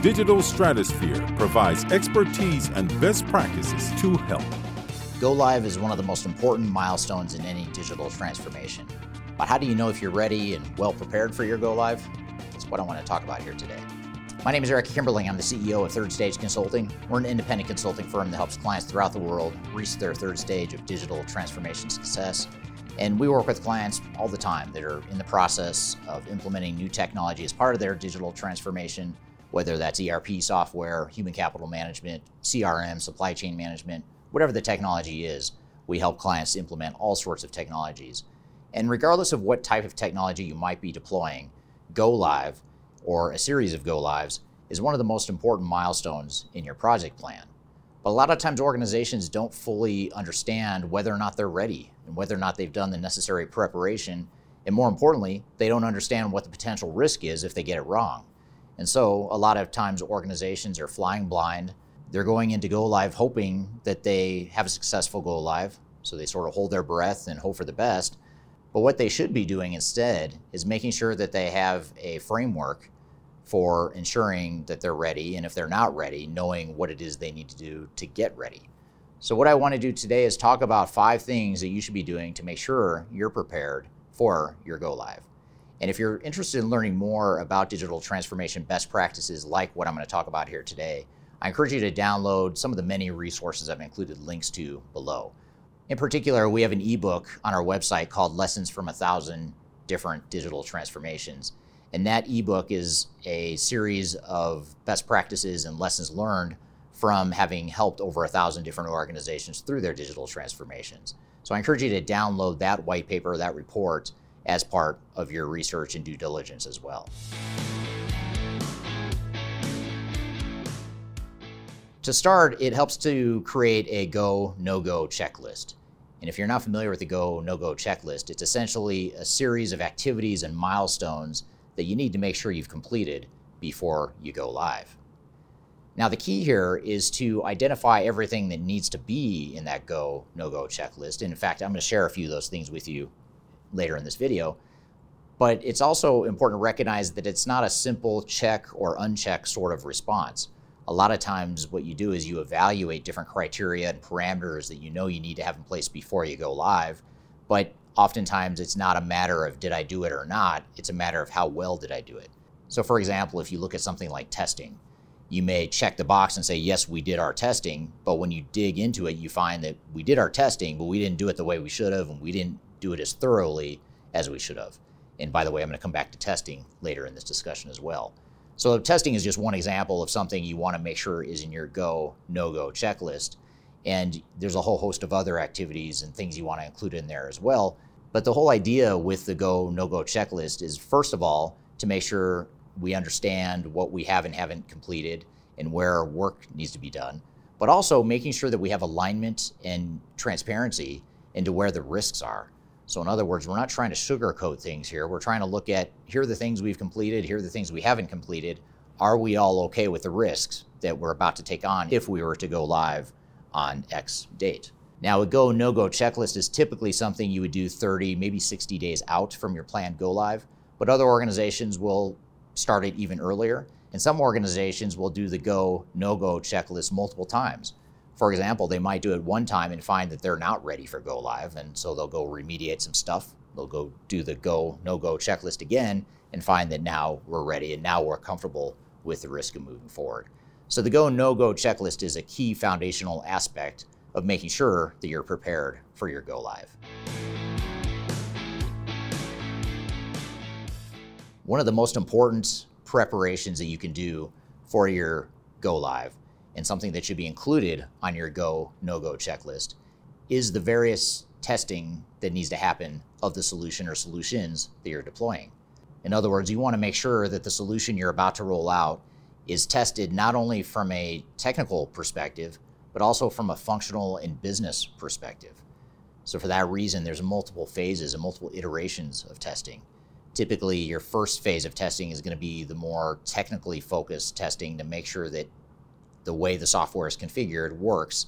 Digital Stratosphere provides expertise and best practices to help. Go live is one of the most important milestones in any digital transformation. But how do you know if you're ready and well prepared for your go live? That's what I want to talk about here today. My name is Eric Kimberling. I'm the CEO of Third Stage Consulting. We're an independent consulting firm that helps clients throughout the world reach their third stage of digital transformation success. And we work with clients all the time that are in the process of implementing new technology as part of their digital transformation whether that's ERP software, human capital management, CRM, supply chain management, whatever the technology is, we help clients implement all sorts of technologies. And regardless of what type of technology you might be deploying, go live or a series of go lives is one of the most important milestones in your project plan. But a lot of times organizations don't fully understand whether or not they're ready and whether or not they've done the necessary preparation. And more importantly, they don't understand what the potential risk is if they get it wrong. And so a lot of times organizations are flying blind. They're going into go live hoping that they have a successful go live. So they sort of hold their breath and hope for the best. But what they should be doing instead is making sure that they have a framework for ensuring that they're ready. And if they're not ready, knowing what it is they need to do to get ready. So, what I want to do today is talk about five things that you should be doing to make sure you're prepared for your go live. And if you're interested in learning more about digital transformation best practices like what I'm going to talk about here today, I encourage you to download some of the many resources I've included links to below. In particular, we have an ebook on our website called Lessons from a Thousand Different Digital Transformations. And that ebook is a series of best practices and lessons learned from having helped over a thousand different organizations through their digital transformations. So I encourage you to download that white paper, that report, as part of your research and due diligence as well. To start, it helps to create a go, no go checklist. And if you're not familiar with the go, no go checklist, it's essentially a series of activities and milestones that you need to make sure you've completed before you go live. Now, the key here is to identify everything that needs to be in that go, no go checklist. And in fact, I'm going to share a few of those things with you later in this video. But it's also important to recognize that it's not a simple check or uncheck sort of response. A lot of times, what you do is you evaluate different criteria and parameters that you know you need to have in place before you go live. But oftentimes, it's not a matter of did I do it or not, it's a matter of how well did I do it. So, for example, if you look at something like testing, you may check the box and say, yes, we did our testing. But when you dig into it, you find that we did our testing, but we didn't do it the way we should have, and we didn't do it as thoroughly as we should have. And by the way, I'm going to come back to testing later in this discussion as well. So, testing is just one example of something you want to make sure is in your go, no go checklist. And there's a whole host of other activities and things you want to include in there as well. But the whole idea with the go, no go checklist is first of all, to make sure we understand what we have and haven't completed and where work needs to be done, but also making sure that we have alignment and transparency into where the risks are. So, in other words, we're not trying to sugarcoat things here. We're trying to look at here are the things we've completed, here are the things we haven't completed. Are we all okay with the risks that we're about to take on if we were to go live on X date? Now, a go no go checklist is typically something you would do 30, maybe 60 days out from your planned go live, but other organizations will start it even earlier. And some organizations will do the go no go checklist multiple times for example, they might do it one time and find that they're not ready for go live. And so they'll go remediate some stuff. They'll go do the go, no go checklist again and find that now we're ready and now we're comfortable with the risk of moving forward. So the go, no go checklist is a key foundational aspect of making sure that you're prepared for your go live. One of the most important preparations that you can do for your go live and something that should be included on your go, no go checklist is the various testing that needs to happen of the solution or solutions that you're deploying. In other words, you want to make sure that the solution you're about to roll out is tested not only from a technical perspective, but also from a functional and business perspective. So, for that reason, there's multiple phases and multiple iterations of testing. Typically, your first phase of testing is going to be the more technically focused testing to make sure that the way the software is configured works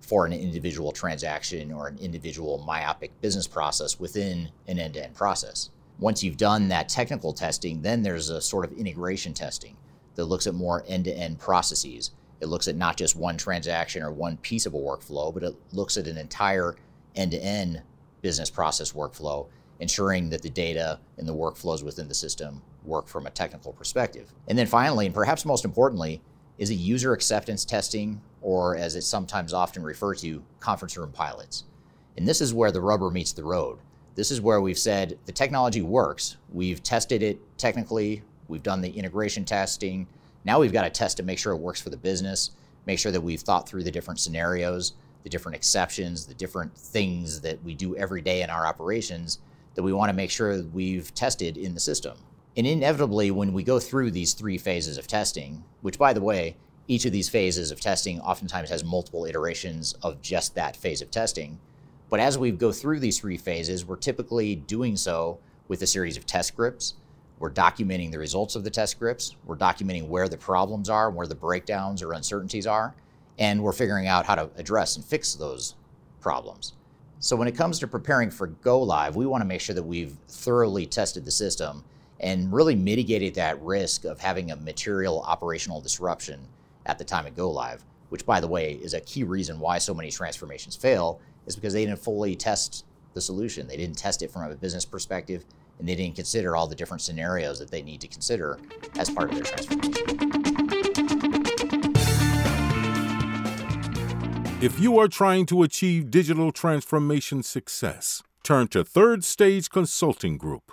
for an individual transaction or an individual myopic business process within an end to end process. Once you've done that technical testing, then there's a sort of integration testing that looks at more end to end processes. It looks at not just one transaction or one piece of a workflow, but it looks at an entire end to end business process workflow, ensuring that the data and the workflows within the system work from a technical perspective. And then finally, and perhaps most importantly, is a user acceptance testing, or as it's sometimes often referred to, conference room pilots. And this is where the rubber meets the road. This is where we've said the technology works. We've tested it technically, we've done the integration testing. Now we've got to test to make sure it works for the business, make sure that we've thought through the different scenarios, the different exceptions, the different things that we do every day in our operations that we want to make sure we've tested in the system. And inevitably, when we go through these three phases of testing, which by the way, each of these phases of testing oftentimes has multiple iterations of just that phase of testing, but as we go through these three phases, we're typically doing so with a series of test scripts. We're documenting the results of the test scripts. We're documenting where the problems are, where the breakdowns or uncertainties are, and we're figuring out how to address and fix those problems. So when it comes to preparing for go live, we want to make sure that we've thoroughly tested the system and really mitigated that risk of having a material operational disruption at the time of go live, which by the way is a key reason why so many transformations fail is because they didn't fully test the solution. They didn't test it from a business perspective, and they didn't consider all the different scenarios that they need to consider as part of their transformation. If you are trying to achieve digital transformation success, turn to Third Stage Consulting Group.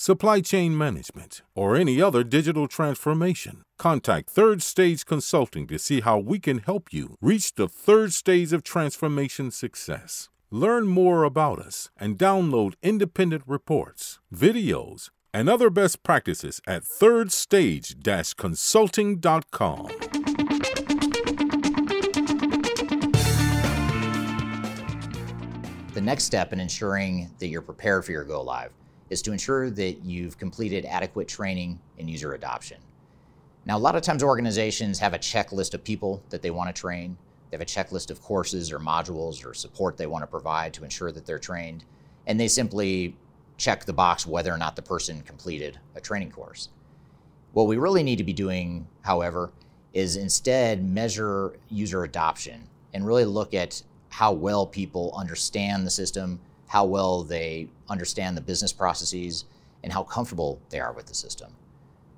supply chain management, or any other digital transformation, contact Third Stage Consulting to see how we can help you reach the third stage of transformation success. Learn more about us and download independent reports, videos, and other best practices at thirdstage consulting.com. The next step in ensuring that you're prepared for your go live is to ensure that you've completed adequate training and user adoption. Now, a lot of times organizations have a checklist of people that they want to train. They have a checklist of courses or modules or support they want to provide to ensure that they're trained. And they simply check the box whether or not the person completed a training course. What we really need to be doing, however, is instead measure user adoption and really look at how well people understand the system, how well they understand the business processes, and how comfortable they are with the system.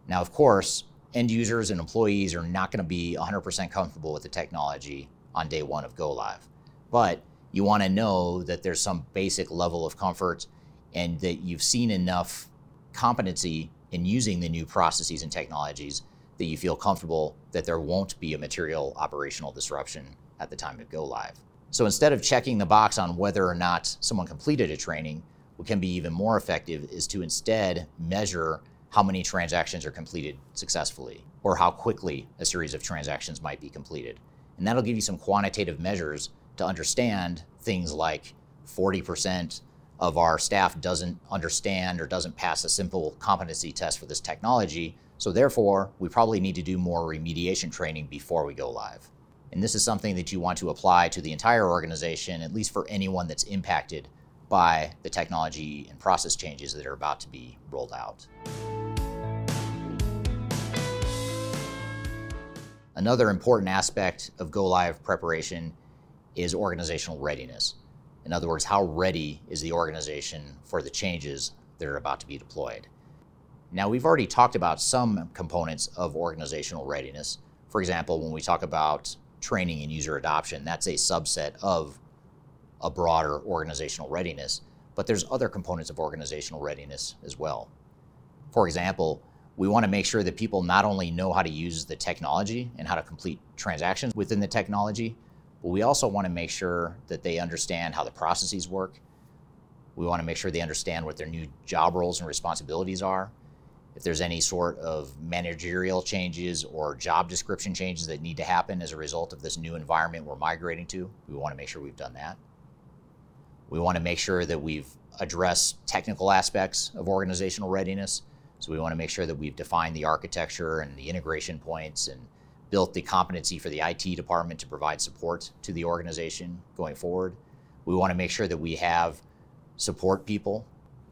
Now, of course, end users and employees are not going to be 100% comfortable with the technology on day one of go live, but you want to know that there's some basic level of comfort and that you've seen enough competency in using the new processes and technologies that you feel comfortable that there won't be a material operational disruption at the time of go live. So instead of checking the box on whether or not someone completed a training, what can be even more effective is to instead measure how many transactions are completed successfully or how quickly a series of transactions might be completed. And that'll give you some quantitative measures to understand things like 40% of our staff doesn't understand or doesn't pass a simple competency test for this technology. So, therefore, we probably need to do more remediation training before we go live. And this is something that you want to apply to the entire organization, at least for anyone that's impacted by the technology and process changes that are about to be rolled out. Another important aspect of go live preparation is organizational readiness. In other words, how ready is the organization for the changes that are about to be deployed? Now, we've already talked about some components of organizational readiness. For example, when we talk about training and user adoption. That's a subset of a broader organizational readiness, but there's other components of organizational readiness as well. For example, we want to make sure that people not only know how to use the technology and how to complete transactions within the technology, but we also want to make sure that they understand how the processes work. We want to make sure they understand what their new job roles and responsibilities are. If there's any sort of managerial changes or job description changes that need to happen as a result of this new environment we're migrating to, we want to make sure we've done that. We want to make sure that we've addressed technical aspects of organizational readiness so we want to make sure that we've defined the architecture and the integration points and built the competency for the IT department to provide support to the organization going forward. We want to make sure that we have support people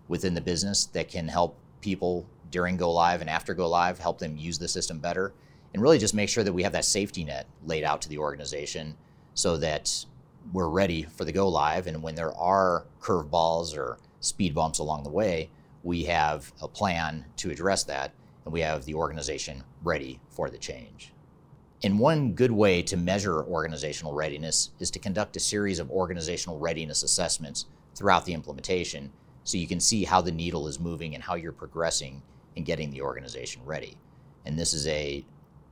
within the business that can help people during go live and after go live, help them use the system better, and really just make sure that we have that safety net laid out to the organization so that we're ready for the go live. And when there are curveballs or speed bumps along the way, we have a plan to address that, and we have the organization ready for the change. And one good way to measure organizational readiness is to conduct a series of organizational readiness assessments throughout the implementation so you can see how the needle is moving and how you're progressing in getting the organization ready. And this is a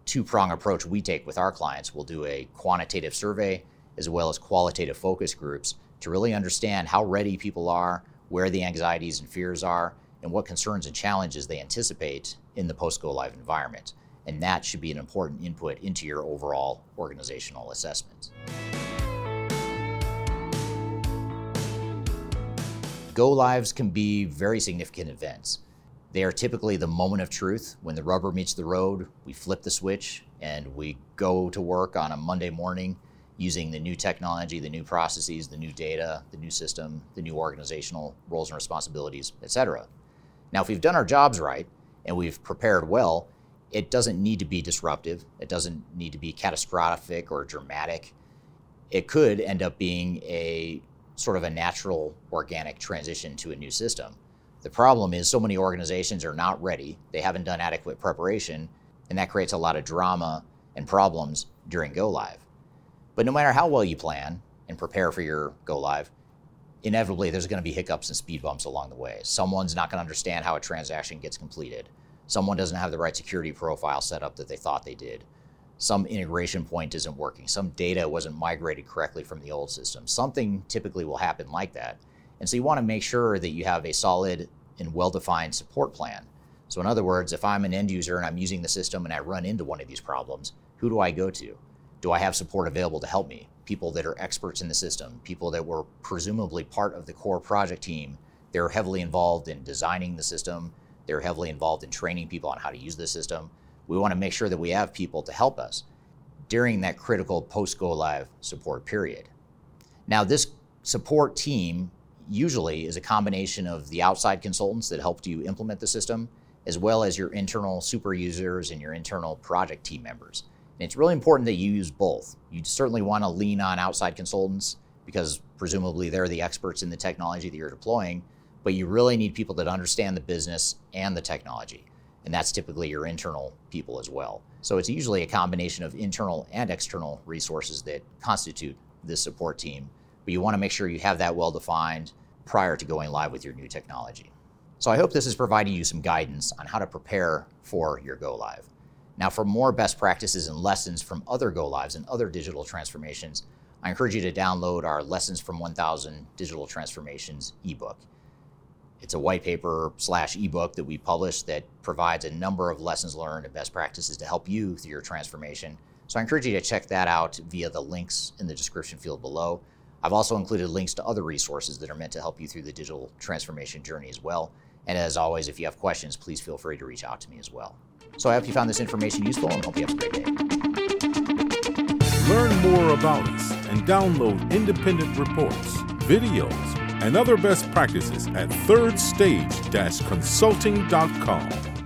two prong approach we take with our clients. We'll do a quantitative survey as well as qualitative focus groups to really understand how ready people are, where the anxieties and fears are, and what concerns and challenges they anticipate in the post go live environment. And that should be an important input into your overall organizational assessment. Go lives can be very significant events. They are typically the moment of truth when the rubber meets the road. We flip the switch and we go to work on a Monday morning using the new technology, the new processes, the new data, the new system, the new organizational roles and responsibilities, et cetera. Now, if we've done our jobs right and we've prepared well, it doesn't need to be disruptive. It doesn't need to be catastrophic or dramatic. It could end up being a sort of a natural, organic transition to a new system. The problem is, so many organizations are not ready, they haven't done adequate preparation, and that creates a lot of drama and problems during go live. But no matter how well you plan and prepare for your go live, inevitably there's going to be hiccups and speed bumps along the way. Someone's not going to understand how a transaction gets completed. Someone doesn't have the right security profile set up that they thought they did. Some integration point isn't working. Some data wasn't migrated correctly from the old system. Something typically will happen like that. And so you want to make sure that you have a solid and well defined support plan. So, in other words, if I'm an end user and I'm using the system and I run into one of these problems, who do I go to? do I have support available to help me? People that are experts in the system, people that were presumably part of the core project team. They're heavily involved in designing the system. They're heavily involved in training people on how to use the system. We want to make sure that we have people to help us during that critical post go live support period. Now, this support team usually is a combination of the outside consultants that helped you implement the system, as well as your internal super users and your internal project team members. And it's really important that you use both. You certainly want to lean on outside consultants because presumably they're the experts in the technology that you're deploying, but you really need people that understand the business and the technology. And that's typically your internal people as well. So it's usually a combination of internal and external resources that constitute this support team. But you want to make sure you have that well defined prior to going live with your new technology. So I hope this is providing you some guidance on how to prepare for your go live. Now, for more best practices and lessons from other go lives and other digital transformations, I encourage you to download our Lessons from 1000 Digital Transformations ebook. It's a white paper slash ebook that we publish that provides a number of lessons learned and best practices to help you through your transformation. So I encourage you to check that out via the links in the description field below. I've also included links to other resources that are meant to help you through the digital transformation journey as well. And as always, if you have questions, please feel free to reach out to me as well. So I hope you found this information useful and hope you have a great day. Learn more about us and download independent reports, videos, and other best practices at thirdstage-consulting.com.